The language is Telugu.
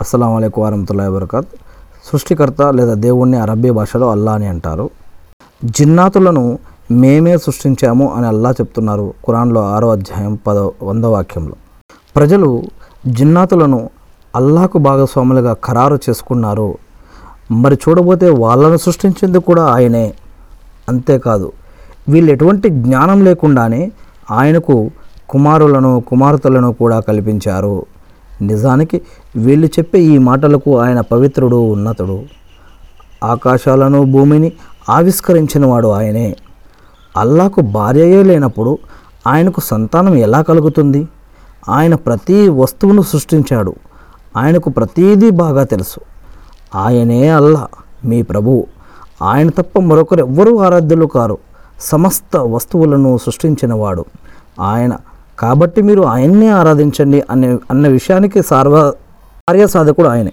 అస్సలం అయికు వరహతుల్లా వరకత్ సృష్టికర్త లేదా దేవుణ్ణి అరబ్బీ భాషలో అల్లా అని అంటారు. జిన్నాతులను మేమే సృష్టించాము అని అల్లా చెప్తున్నారు ఖురాన్లో ఆరో అధ్యాయం పదో వందో వాక్యంలో. ప్రజలు జిన్నాతులను అల్లాకు భాగస్వాములుగా ఖరారు చేసుకున్నారు. మరి చూడబోతే వాళ్ళను సృష్టించింది కూడా ఆయనే. అంతేకాదు వీళ్ళు ఎటువంటి జ్ఞానం లేకుండానే ఆయనకు కుమారులను కుమార్తెలను కూడా కల్పించారు. నిజానికి వీళ్ళు చెప్పే ఈ మాటలకు ఆయన పవిత్రుడు ఉన్నతుడు. ఆకాశాలను భూమిని ఆవిష్కరించినవాడు ఆయనే. అల్లాకు భార్యయే లేనప్పుడు ఆయనకు సంతానం ఎలా కలుగుతుంది? ఆయన ప్రతి వస్తువును సృష్టించాడు. ఆయనకు ప్రతీదీ బాగా తెలుసు. ఆయనే అల్లా మీ ప్రభువు ఆయన తప్ప మరొకరు ఎవ్వరూ ఆరాధ్యులు కారు. సమస్త వస్తువులను సృష్టించినవాడు. ఆయన కాబట్టి మీరు ఆయన్నే ఆరాధించండి అనే అన్న విషయానికి సార్వ కార్య సాధకుడు ఆయనే.